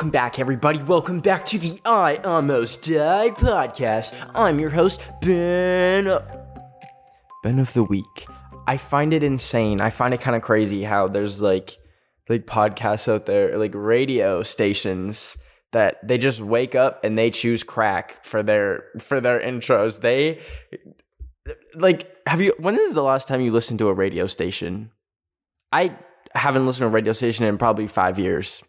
Welcome back, everybody. Welcome back to the I Almost Died podcast. I'm your host, Ben. Ben of the Week. I find it insane. I find it kind of crazy how there's like like podcasts out there, like radio stations that they just wake up and they choose crack for their for their intros. They like have you when is the last time you listened to a radio station? I haven't listened to a radio station in probably 5 years.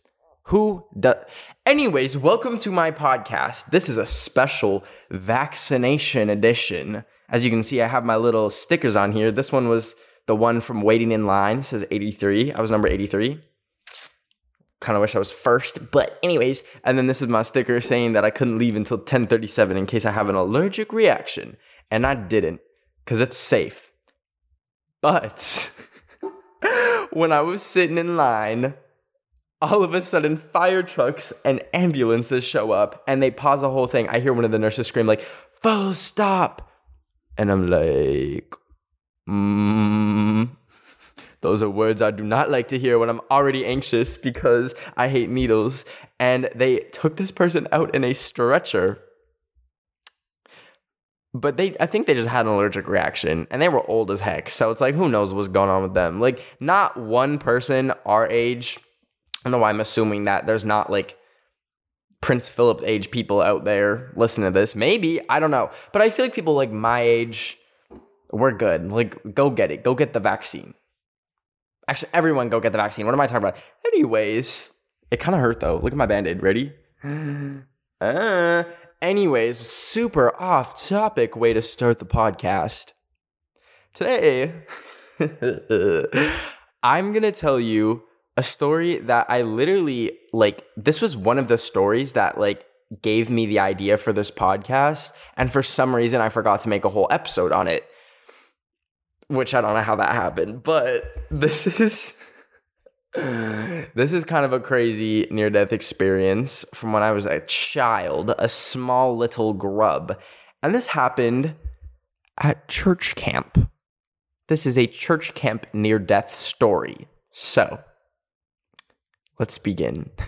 Who does? Anyways, welcome to my podcast. This is a special vaccination edition. As you can see, I have my little stickers on here. This one was the one from waiting in line. It says 83. I was number 83. Kind of wish I was first, but anyways. And then this is my sticker saying that I couldn't leave until 10:37 in case I have an allergic reaction, and I didn't because it's safe. But when I was sitting in line all of a sudden fire trucks and ambulances show up and they pause the whole thing. I hear one of the nurses scream like, "Full stop." And I'm like, mm. Those are words I do not like to hear when I'm already anxious because I hate needles. And they took this person out in a stretcher. But they I think they just had an allergic reaction and they were old as heck. So it's like who knows what's going on with them. Like not one person our age I don't know why I'm assuming that there's not like Prince Philip age people out there listening to this. Maybe, I don't know. But I feel like people like my age, we're good. Like, go get it. Go get the vaccine. Actually, everyone go get the vaccine. What am I talking about? Anyways, it kind of hurt though. Look at my band aid. Ready? Uh, anyways, super off topic way to start the podcast. Today, I'm going to tell you a story that I literally like this was one of the stories that like gave me the idea for this podcast and for some reason I forgot to make a whole episode on it which I don't know how that happened but this is this is kind of a crazy near death experience from when I was a child a small little grub and this happened at church camp. This is a church camp near death story. So let's begin.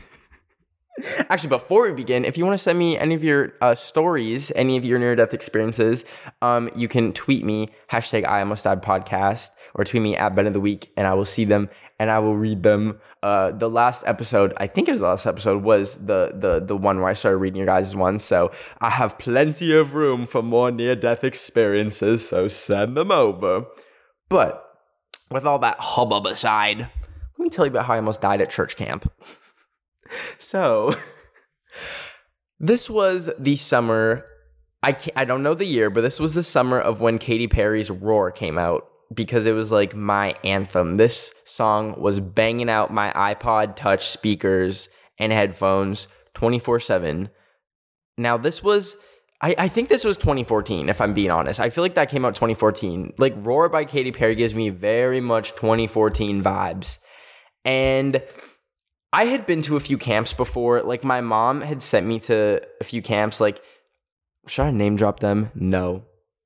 Actually, before we begin, if you want to send me any of your uh, stories, any of your near death experiences, um, you can tweet me hashtag I almost died podcast or tweet me at Ben of the Week, and I will see them and I will read them. Uh, the last episode, I think it was the last episode, was the the the one where I started reading your guys' one. So I have plenty of room for more near death experiences. So send them over. But with all that hubbub aside, let me tell you about how I almost died at church camp. so, this was the summer. I I don't know the year, but this was the summer of when Katy Perry's Roar came out because it was like my anthem. This song was banging out my iPod Touch speakers and headphones 24 7. Now, this was. I, I think this was 2014, if I'm being honest. I feel like that came out 2014. Like Roar by Katy Perry gives me very much 2014 vibes. And I had been to a few camps before. Like my mom had sent me to a few camps. Like, should I name drop them? No.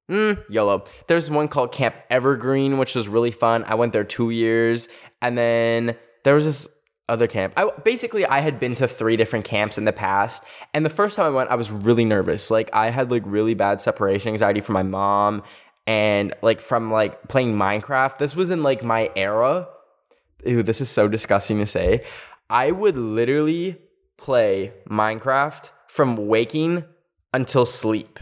Mm, YOLO. There's one called Camp Evergreen, which was really fun. I went there two years. And then there was this other camp. I basically I had been to three different camps in the past, and the first time I went, I was really nervous. Like I had like really bad separation anxiety from my mom, and like from like playing Minecraft. This was in like my era ew, this is so disgusting to say. I would literally play Minecraft from waking until sleep.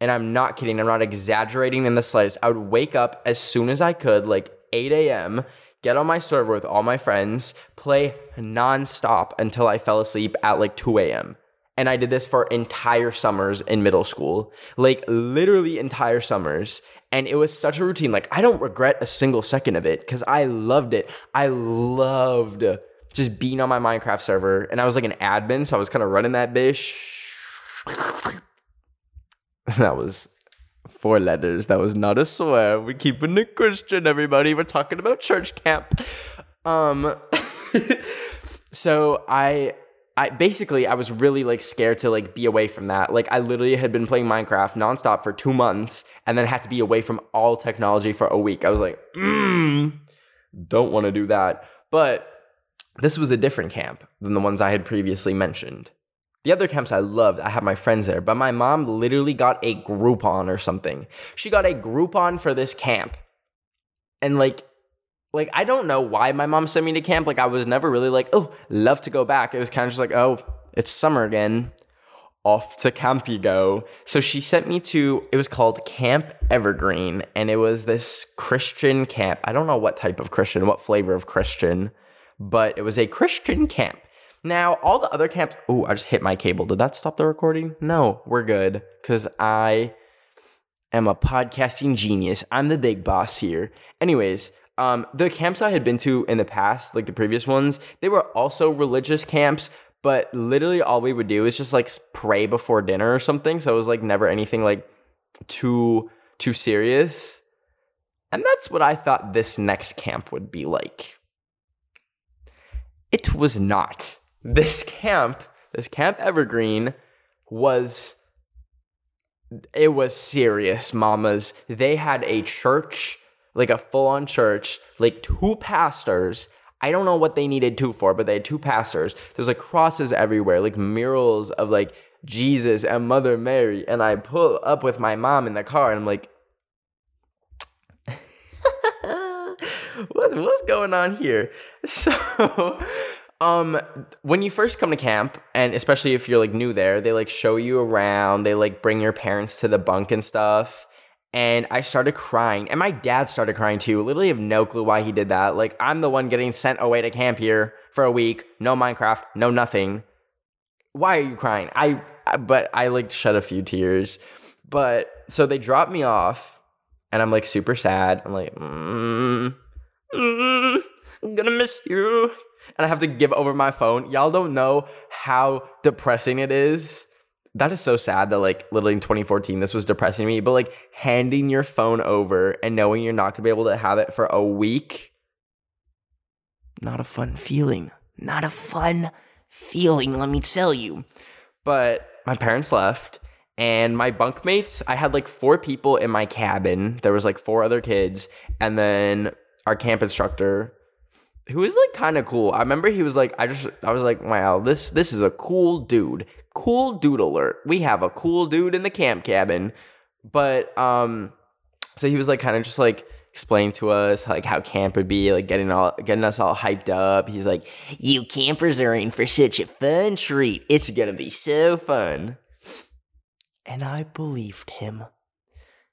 And I'm not kidding, I'm not exaggerating in the slightest. I would wake up as soon as I could, like 8 a.m., get on my server with all my friends, play nonstop until I fell asleep at like 2 a.m. And I did this for entire summers in middle school, like literally entire summers. And it was such a routine. Like, I don't regret a single second of it because I loved it. I loved just being on my Minecraft server. And I was like an admin, so I was kind of running that bitch. that was four letters. That was not a swear. We're keeping it Christian, everybody. We're talking about church camp. Um, so I I basically I was really like scared to like be away from that. Like I literally had been playing Minecraft nonstop for two months and then had to be away from all technology for a week. I was like, mm, don't want to do that. But this was a different camp than the ones I had previously mentioned. The other camps I loved, I had my friends there, but my mom literally got a Groupon or something. She got a Groupon for this camp. And like like I don't know why my mom sent me to camp. Like I was never really like, oh, love to go back. It was kind of just like, oh, it's summer again. Off to camp you go. So she sent me to it was called Camp Evergreen, and it was this Christian camp. I don't know what type of Christian, what flavor of Christian, but it was a Christian camp. Now, all the other camps, oh, I just hit my cable. Did that stop the recording? No, we're good. Cause I am a podcasting genius. I'm the big boss here. Anyways, um, the camps I had been to in the past, like the previous ones, they were also religious camps, but literally all we would do is just like pray before dinner or something. So it was like never anything like too too serious. And that's what I thought this next camp would be like. It was not. This camp, this Camp Evergreen was it was serious, mamas. They had a church like a full on church, like two pastors. I don't know what they needed two for, but they had two pastors. There's like crosses everywhere, like murals of like Jesus and Mother Mary. And I pull up with my mom in the car and I'm like, what, what's going on here? So, um, when you first come to camp, and especially if you're like new there, they like show you around, they like bring your parents to the bunk and stuff and I started crying. And my dad started crying too. Literally have no clue why he did that. Like I'm the one getting sent away to camp here for a week, no Minecraft, no nothing. Why are you crying? I but I like shed a few tears. But so they dropped me off and I'm like super sad. I'm like, mm, mm, I'm gonna miss you. And I have to give over my phone. Y'all don't know how depressing it is that is so sad that like literally in 2014 this was depressing me but like handing your phone over and knowing you're not gonna be able to have it for a week not a fun feeling. Not a fun feeling let me tell you. But my parents left and my bunkmates i had like four people in my cabin. There was like four other kids and then our camp instructor who is like kind of cool. I remember he was like, I just, I was like, wow, this, this is a cool dude. Cool dude alert. We have a cool dude in the camp cabin. But, um, so he was like, kind of just like explain to us like how camp would be, like getting all, getting us all hyped up. He's like, you campers are in for such a fun treat. It's gonna be so fun. And I believed him.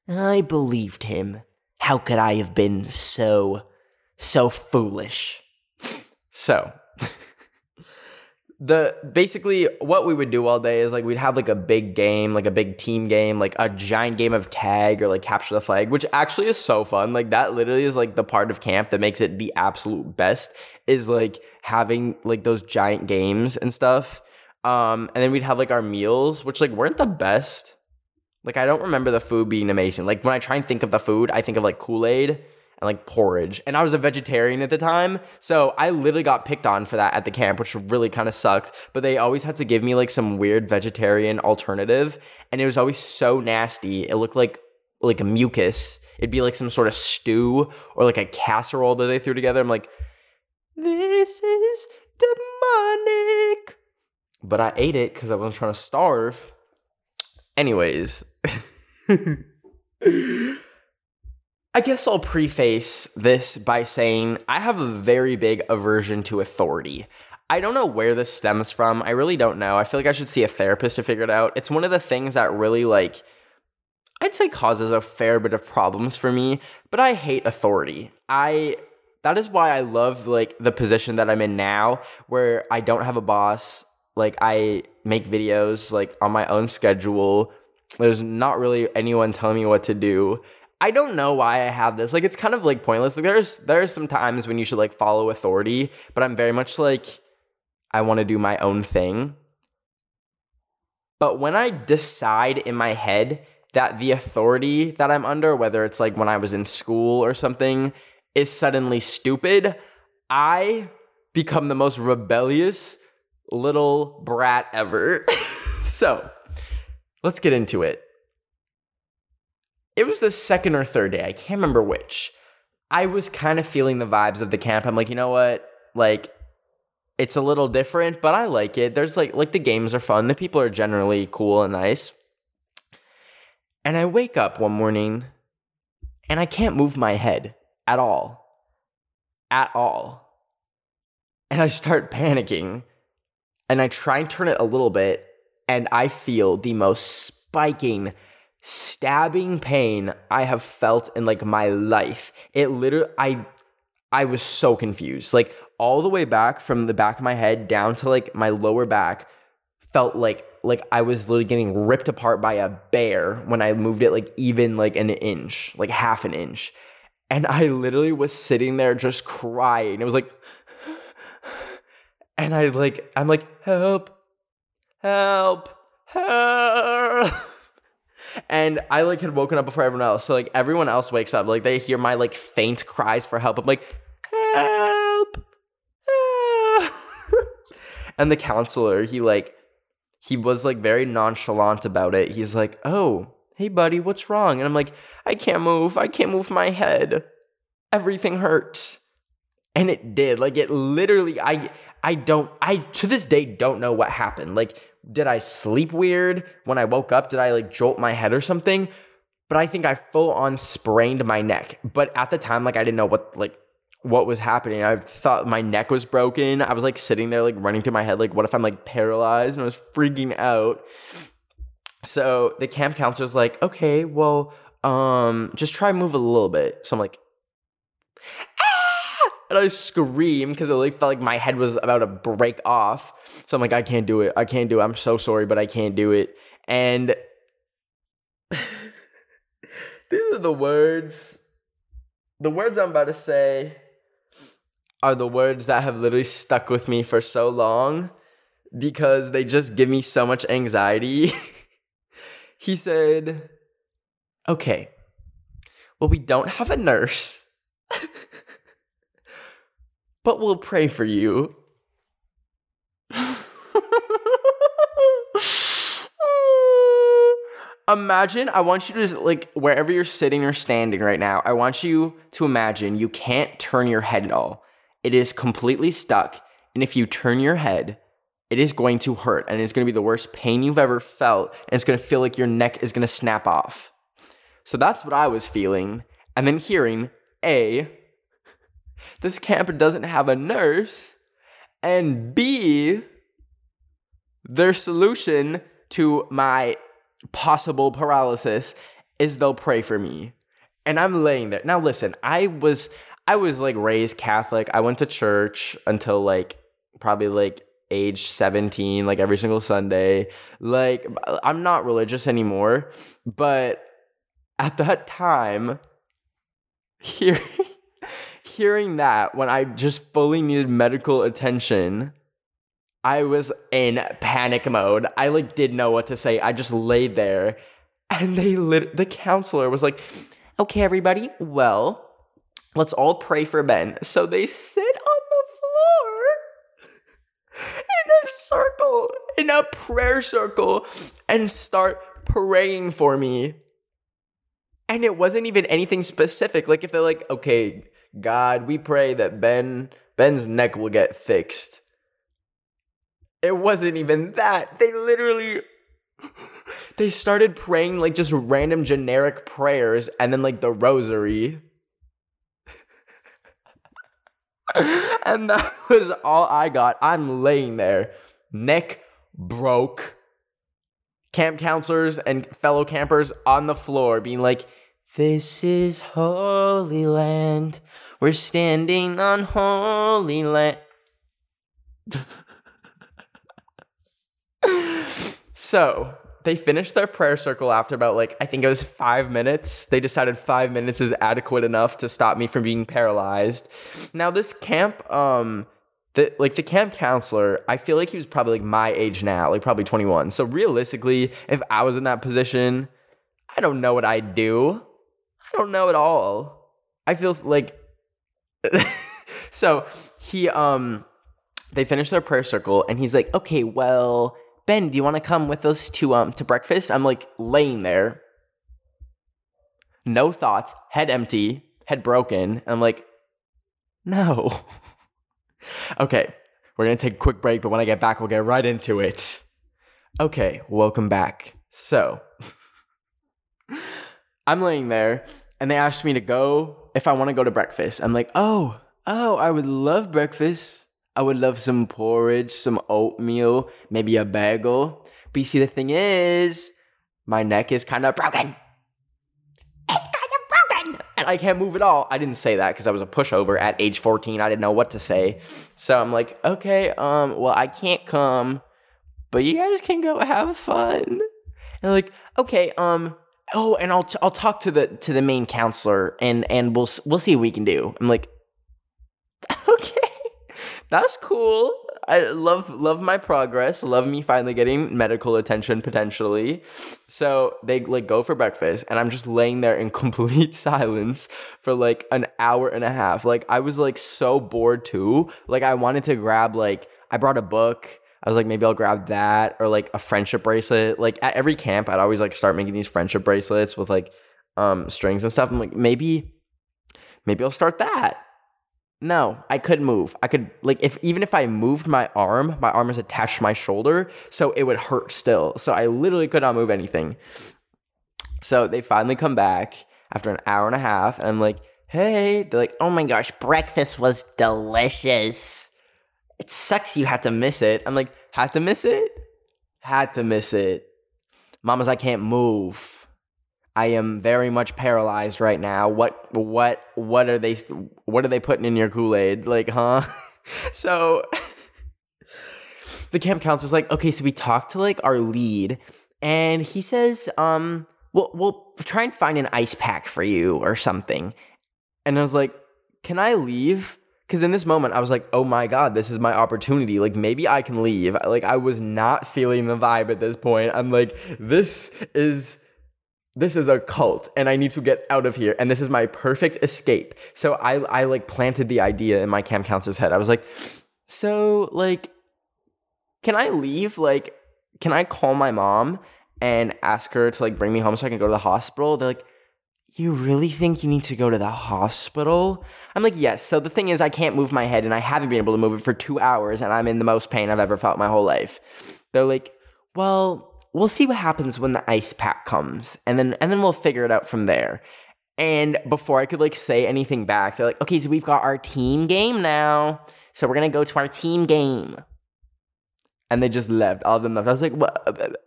I believed him. How could I have been so so foolish. So, the basically what we would do all day is like we'd have like a big game, like a big team game, like a giant game of tag or like capture the flag, which actually is so fun. Like that literally is like the part of camp that makes it the absolute best is like having like those giant games and stuff. Um, and then we'd have like our meals, which like weren't the best. Like I don't remember the food being amazing. Like when I try and think of the food, I think of like Kool Aid and like porridge. And I was a vegetarian at the time. So I literally got picked on for that at the camp, which really kind of sucked. But they always had to give me like some weird vegetarian alternative. And it was always so nasty. It looked like like a mucus. It'd be like some sort of stew or like a casserole that they threw together. I'm like, this is demonic. But I ate it because I wasn't trying to starve. Anyways. I guess I'll preface this by saying I have a very big aversion to authority. I don't know where this stems from. I really don't know. I feel like I should see a therapist to figure it out. It's one of the things that really like I'd say causes a fair bit of problems for me, but I hate authority. I that is why I love like the position that I'm in now where I don't have a boss. Like I make videos like on my own schedule. There's not really anyone telling me what to do. I don't know why I have this. Like it's kind of like pointless. Like there's there's some times when you should like follow authority, but I'm very much like I want to do my own thing. But when I decide in my head that the authority that I'm under, whether it's like when I was in school or something, is suddenly stupid, I become the most rebellious little brat ever. so let's get into it. It was the second or third day, I can't remember which. I was kind of feeling the vibes of the camp. I'm like, you know what? Like, it's a little different, but I like it. There's like like the games are fun. The people are generally cool and nice. And I wake up one morning and I can't move my head at all. At all. And I start panicking. And I try and turn it a little bit and I feel the most spiking stabbing pain I have felt in like my life. It literally I I was so confused. Like all the way back from the back of my head down to like my lower back felt like like I was literally getting ripped apart by a bear when I moved it like even like an inch, like half an inch. And I literally was sitting there just crying. It was like and I like I'm like help help help and I like had woken up before everyone else. So like everyone else wakes up, like they hear my like faint cries for help. I'm like, help, help. Ah! and the counselor, he like he was like very nonchalant about it. He's like, oh, hey buddy, what's wrong? And I'm like, I can't move. I can't move my head. Everything hurts. And it did. Like it literally I I don't I to this day don't know what happened. Like did I sleep weird when I woke up? Did I like jolt my head or something? But I think I full on sprained my neck. But at the time, like I didn't know what like what was happening. I thought my neck was broken. I was like sitting there, like running through my head, like, what if I'm like paralyzed? And I was freaking out. So the camp counselor's like, okay, well, um, just try move a little bit. So I'm like, and I scream because it like felt like my head was about to break off. So I'm like, I can't do it. I can't do it. I'm so sorry, but I can't do it. And these are the words. The words I'm about to say are the words that have literally stuck with me for so long because they just give me so much anxiety. he said, Okay, well, we don't have a nurse but we'll pray for you. imagine, I want you to, just, like, wherever you're sitting or standing right now, I want you to imagine you can't turn your head at all. It is completely stuck. And if you turn your head, it is going to hurt and it's going to be the worst pain you've ever felt. And it's going to feel like your neck is going to snap off. So that's what I was feeling. And then hearing, A, this camp doesn't have a nurse, and B, their solution to my possible paralysis is they'll pray for me. And I'm laying there. Now listen, I was I was like raised Catholic. I went to church until like probably like age 17 like every single Sunday. Like I'm not religious anymore, but at that time hearing hearing that when I just fully needed medical attention, I was in panic mode. I like didn't know what to say. I just laid there and they lit the counselor was like, "Okay, everybody, well, let's all pray for Ben." So they sit on the floor in a circle, in a prayer circle and start praying for me. And it wasn't even anything specific. Like if they're like, "Okay, God, we pray that Ben Ben's neck will get fixed. It wasn't even that. They literally they started praying like just random generic prayers and then like the rosary. and that was all I got. I'm laying there, neck broke. Camp counselors and fellow campers on the floor being like, this is Holy Land. We're standing on Holy Land. So they finished their prayer circle after about like I think it was five minutes. They decided five minutes is adequate enough to stop me from being paralyzed. Now this camp, um, the like the camp counselor, I feel like he was probably like my age now, like probably 21. So realistically, if I was in that position, I don't know what I'd do. I don't know at all. I feel like so he um they finish their prayer circle and he's like, "Okay, well, Ben, do you want to come with us to um to breakfast?" I'm like laying there. No thoughts, head empty, head broken. I'm like, "No." okay, we're going to take a quick break, but when I get back, we'll get right into it. Okay, welcome back. So, I'm laying there and they asked me to go if I want to go to breakfast. I'm like, "Oh, oh, I would love breakfast." I would love some porridge, some oatmeal, maybe a bagel. But you see, the thing is, my neck is kind of broken. It's kind of broken. And I can't move at all. I didn't say that because I was a pushover at age 14. I didn't know what to say. So I'm like, okay, um, well, I can't come, but you guys can go have fun. And like, okay, um, oh, and I'll, t- I'll talk to the to the main counselor and and we'll we'll see what we can do. I'm like, okay that's cool. I love love my progress. Love me finally getting medical attention potentially. So they like go for breakfast and I'm just laying there in complete silence for like an hour and a half. Like I was like so bored too. Like I wanted to grab like I brought a book. I was like maybe I'll grab that or like a friendship bracelet. Like at every camp I'd always like start making these friendship bracelets with like um strings and stuff. I'm like maybe maybe I'll start that no, I couldn't move. I could like if even if I moved my arm, my arm is attached to my shoulder, so it would hurt still. So I literally could not move anything. So they finally come back after an hour and a half, and I'm like, "Hey," they're like, "Oh my gosh, breakfast was delicious." It sucks you had to miss it. I'm like, "Had to miss it? Had to miss it." Mama's, I can't move. I am very much paralyzed right now. What what what are they what are they putting in your Kool-Aid? Like, huh? so the camp counselor's like, okay, so we talked to like our lead, and he says, um, we'll we'll try and find an ice pack for you or something. And I was like, can I leave? Because in this moment, I was like, oh my God, this is my opportunity. Like, maybe I can leave. Like, I was not feeling the vibe at this point. I'm like, this is this is a cult and I need to get out of here and this is my perfect escape. So I I like planted the idea in my camp counselor's head. I was like, "So, like can I leave? Like can I call my mom and ask her to like bring me home so I can go to the hospital?" They're like, "You really think you need to go to the hospital?" I'm like, "Yes." So the thing is I can't move my head and I haven't been able to move it for 2 hours and I'm in the most pain I've ever felt my whole life. They're like, "Well, we'll see what happens when the ice pack comes and then and then we'll figure it out from there. And before i could like say anything back they're like okay so we've got our team game now. So we're gonna go to our team game. And they just left. All of them left. I was like what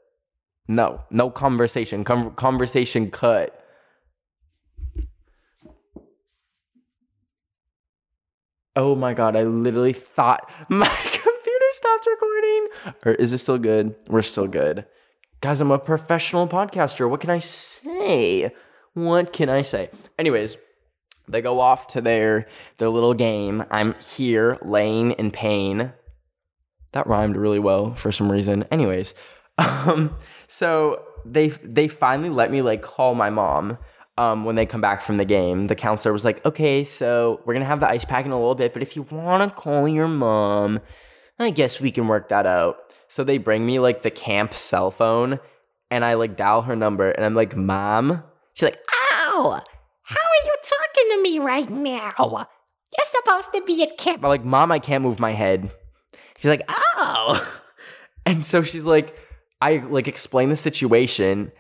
no no conversation. Con- conversation cut oh my god i literally thought my computer stopped recording or is it still good we're still good Guys, I'm a professional podcaster. What can I say? What can I say? Anyways, they go off to their their little game. I'm here laying in pain. That rhymed really well for some reason. Anyways, um, so they they finally let me like call my mom um, when they come back from the game. The counselor was like, "Okay, so we're gonna have the ice pack in a little bit, but if you want to call your mom, I guess we can work that out." So they bring me like the camp cell phone and I like dial her number and I'm like, Mom. She's like, Ow! How are you talking to me right now? You're supposed to be at camp. I'm like, Mom, I can't move my head. She's like, Oh. And so she's like, I like explain the situation.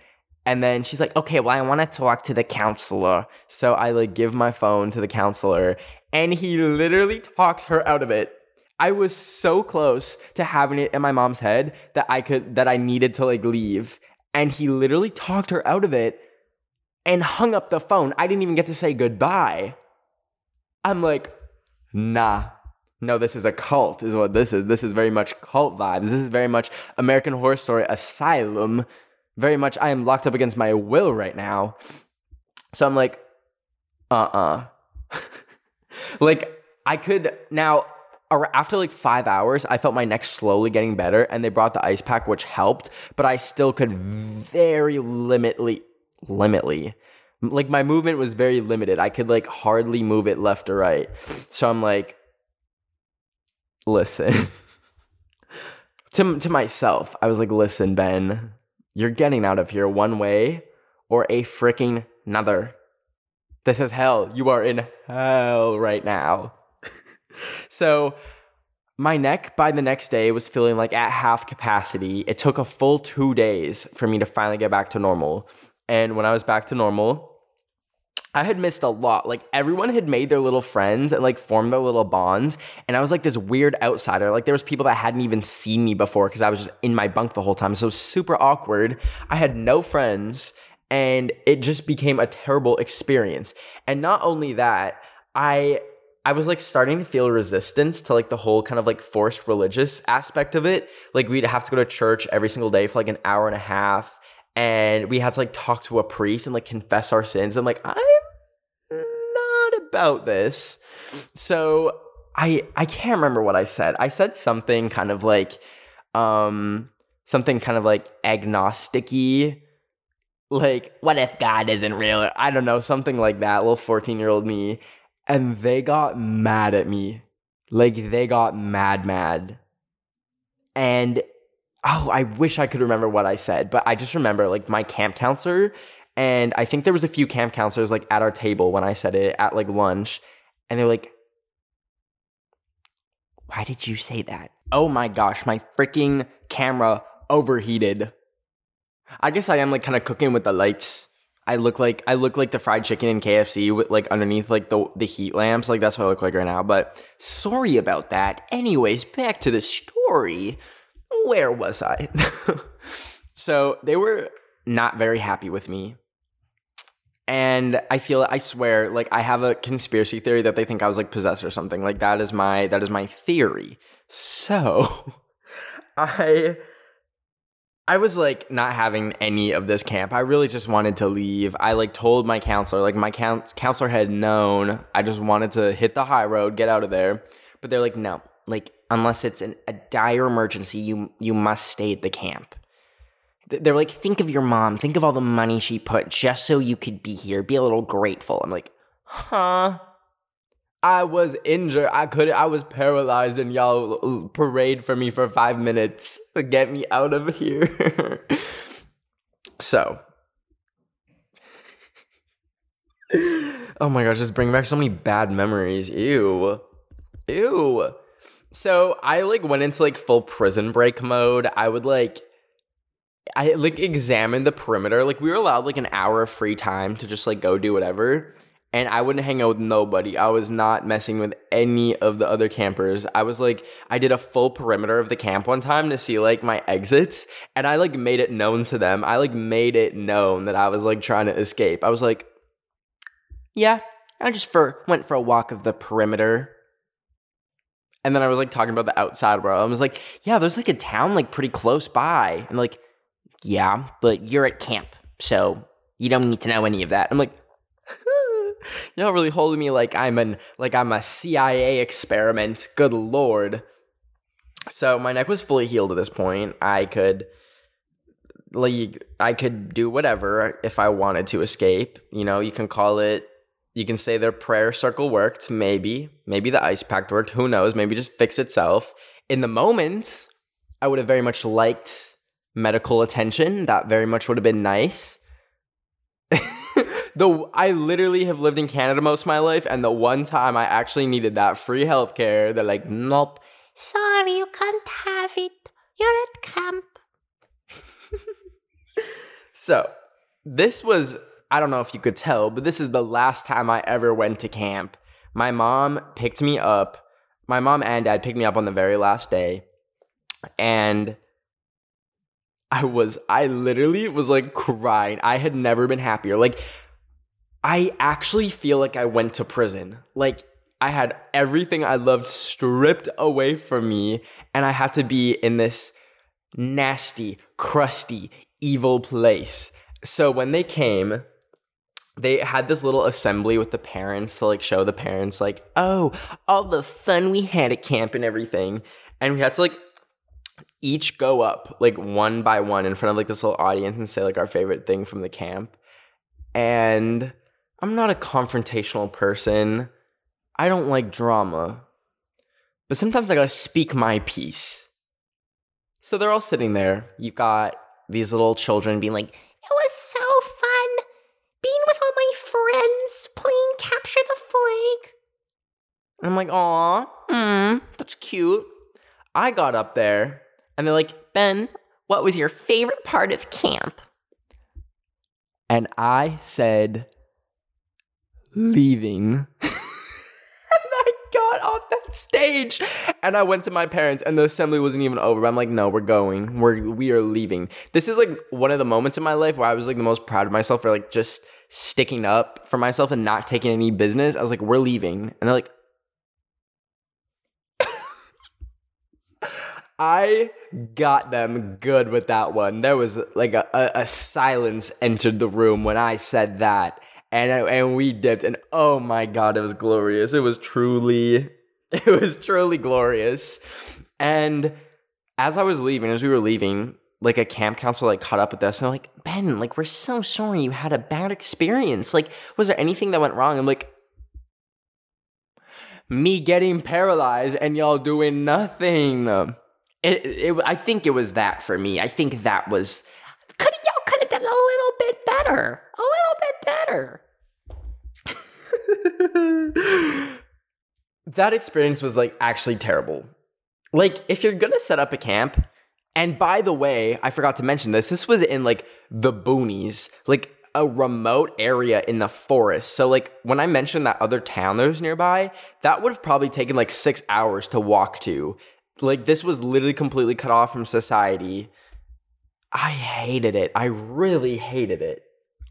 And then she's like, okay, well, I want to talk to the counselor. So I like give my phone to the counselor and he literally talks her out of it. I was so close to having it in my mom's head that I could that I needed to like leave. And he literally talked her out of it and hung up the phone. I didn't even get to say goodbye. I'm like, nah, No, this is a cult, is what this is. This is very much cult vibes. This is very much American Horror Story Asylum. Very much, I am locked up against my will right now. So I'm like, uh uh like, I could now, after like five hours, I felt my neck slowly getting better, and they brought the ice pack, which helped, but I still could very limitly, limitly, like my movement was very limited. I could like hardly move it left or right. So I'm like, listen. to, to myself, I was like, listen, Ben, you're getting out of here one way or a freaking another. This is hell. You are in hell right now. so my neck by the next day was feeling like at half capacity. It took a full two days for me to finally get back to normal. And when I was back to normal, I had missed a lot. Like everyone had made their little friends and like formed their little bonds. And I was like this weird outsider. Like there was people that hadn't even seen me before because I was just in my bunk the whole time. So super awkward. I had no friends and it just became a terrible experience. And not only that, I I was like starting to feel resistance to like the whole kind of like forced religious aspect of it. Like we'd have to go to church every single day for like an hour and a half and we had to like talk to a priest and like confess our sins. I'm like, I'm about this. So I I can't remember what I said. I said something kind of like um something kind of like agnosticy like what if god isn't real i don't know something like that little 14 year old me and they got mad at me like they got mad mad and oh i wish i could remember what i said but i just remember like my camp counselor and i think there was a few camp counselors like at our table when i said it at like lunch and they're like why did you say that oh my gosh my freaking camera overheated I guess I am like kind of cooking with the lights. I look like I look like the fried chicken in KFC with like underneath like the the heat lamps. Like that's what I look like right now. But sorry about that. Anyways, back to the story. Where was I? so they were not very happy with me. And I feel I swear like I have a conspiracy theory that they think I was like possessed or something. Like that is my that is my theory. So I I was like not having any of this camp. I really just wanted to leave. I like told my counselor, like my count- counselor had known. I just wanted to hit the high road, get out of there. But they're like, no, like unless it's an, a dire emergency, you you must stay at the camp. They're like, think of your mom. Think of all the money she put just so you could be here. Be a little grateful. I'm like, huh? I was injured. I couldn't. I was paralyzed, and y'all parade for me for five minutes to get me out of here. so, oh my gosh, just bring back so many bad memories. Ew, ew. So I like went into like full prison break mode. I would like. I like examined the perimeter. Like we were allowed like an hour of free time to just like go do whatever and I wouldn't hang out with nobody. I was not messing with any of the other campers. I was like, I did a full perimeter of the camp one time to see like my exits, and I like made it known to them. I like made it known that I was like trying to escape. I was like, yeah, I just for went for a walk of the perimeter. And then I was like talking about the outside world. I was like, yeah, there's like a town like pretty close by. And like, yeah, but you're at camp, so you don't need to know any of that. I'm like, Y'all really holding me like I'm an like I'm a CIA experiment. Good lord. So my neck was fully healed at this point. I could like I could do whatever if I wanted to escape. You know, you can call it you can say their prayer circle worked, maybe. Maybe the ice pack worked, who knows? Maybe just fix itself. In the moment, I would have very much liked medical attention. That very much would have been nice. the I literally have lived in Canada most of my life, and the one time I actually needed that free healthcare, they're like, nope. Sorry, you can't have it. You're at camp. so, this was I don't know if you could tell, but this is the last time I ever went to camp. My mom picked me up. My mom and dad picked me up on the very last day. And I was, I literally was like crying. I had never been happier. Like, I actually feel like I went to prison. Like I had everything I loved stripped away from me, and I had to be in this nasty, crusty, evil place. So when they came, they had this little assembly with the parents to like show the parents like, oh, all the fun we had at camp and everything. And we had to like each go up like one by one in front of like this little audience and say like our favorite thing from the camp. And I'm not a confrontational person. I don't like drama. But sometimes I gotta speak my piece. So they're all sitting there. You've got these little children being like, It was so fun being with all my friends playing capture the flag. and I'm like, aw, mm, that's cute. I got up there and they're like, Ben, what was your favorite part of camp? And I said, leaving. and I got off that stage and I went to my parents and the assembly wasn't even over. I'm like, no, we're going. We're we are leaving. This is like one of the moments in my life where I was like the most proud of myself for like just sticking up for myself and not taking any business. I was like, we're leaving. And they're like, I got them good with that one. There was like a, a, a silence entered the room when I said that. And, and we dipped and oh my god, it was glorious. It was truly it was truly glorious. And as I was leaving, as we were leaving, like a camp counselor like caught up with us and like, Ben, like we're so sorry you had a bad experience. Like, was there anything that went wrong? I'm like, me getting paralyzed and y'all doing nothing. It, it, I think it was that for me. I think that was Could y'all could have done a little bit better. A little bit better. that experience was like actually terrible. Like, if you're gonna set up a camp, and by the way, I forgot to mention this, this was in like the boonies, like a remote area in the forest. So, like, when I mentioned that other town that was nearby, that would have probably taken like six hours to walk to. Like, this was literally completely cut off from society. I hated it. I really hated it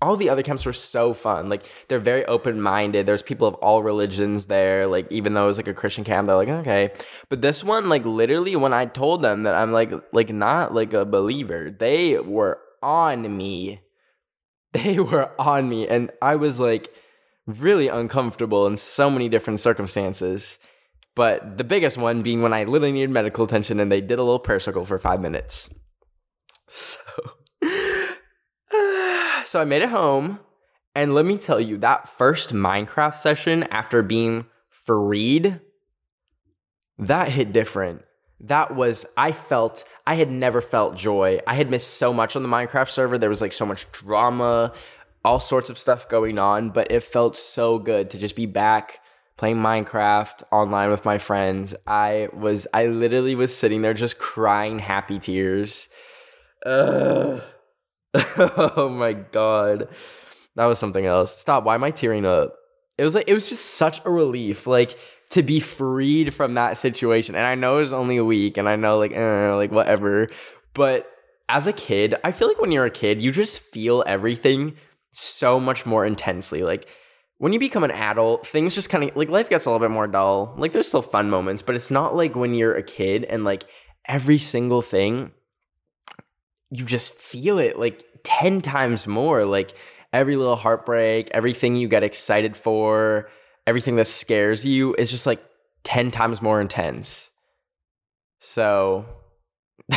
all the other camps were so fun. Like they're very open minded. There's people of all religions there. Like even though it was like a Christian camp, they're like okay. But this one, like literally, when I told them that I'm like like not like a believer, they were on me. They were on me, and I was like really uncomfortable in so many different circumstances. But the biggest one being when I literally needed medical attention, and they did a little prayer circle for five minutes. So so I made it home, and let me tell you, that first Minecraft session after being freed, that hit different. That was, I felt, I had never felt joy. I had missed so much on the Minecraft server. There was like so much drama, all sorts of stuff going on, but it felt so good to just be back playing Minecraft online with my friends. I was, I literally was sitting there just crying happy tears. Oh my god. That was something else. Stop. Why am I tearing up? It was like it was just such a relief. Like to be freed from that situation. And I know it was only a week and I know like eh, like whatever. But as a kid, I feel like when you're a kid, you just feel everything so much more intensely. Like when you become an adult, things just kind of like life gets a little bit more dull. Like there's still fun moments, but it's not like when you're a kid and like every single thing you just feel it like 10 times more. Like every little heartbreak, everything you get excited for, everything that scares you is just like 10 times more intense. So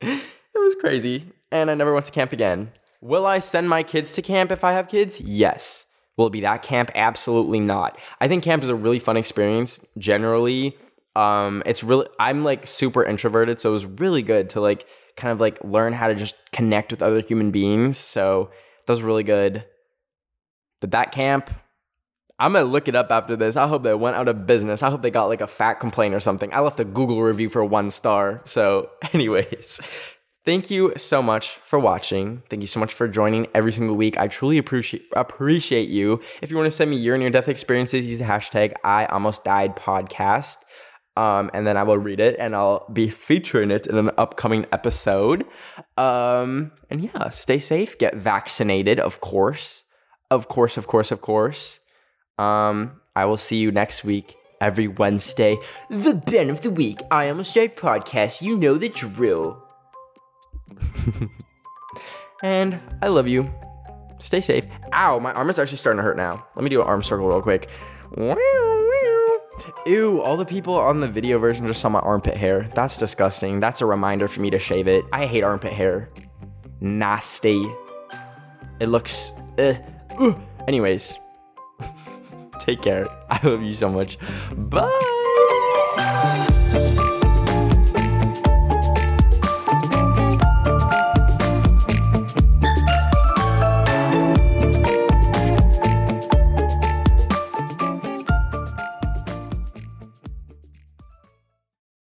it was crazy. And I never went to camp again. Will I send my kids to camp if I have kids? Yes. Will it be that camp? Absolutely not. I think camp is a really fun experience generally. Um, it's really I'm like super introverted, so it was really good to like kind of like learn how to just connect with other human beings. So that was really good. But that camp, I'm gonna look it up after this. I hope they went out of business. I hope they got like a fat complaint or something. I left a Google review for one star. So, anyways, thank you so much for watching. Thank you so much for joining every single week. I truly appreciate appreciate you. If you want to send me your near death experiences, use the hashtag I almost died podcast. Um, and then I will read it and I'll be featuring it in an upcoming episode. Um, and yeah, stay safe, get vaccinated, of course. Of course, of course, of course. Um, I will see you next week, every Wednesday. The Ben of the Week. I Almost Died podcast. You know the drill. And I love you. Stay safe. Ow, my arm is actually starting to hurt now. Let me do an arm circle real quick. Ew, all the people on the video version just saw my armpit hair. That's disgusting. That's a reminder for me to shave it. I hate armpit hair. Nasty. It looks. Uh. Anyways, take care. I love you so much. Bye.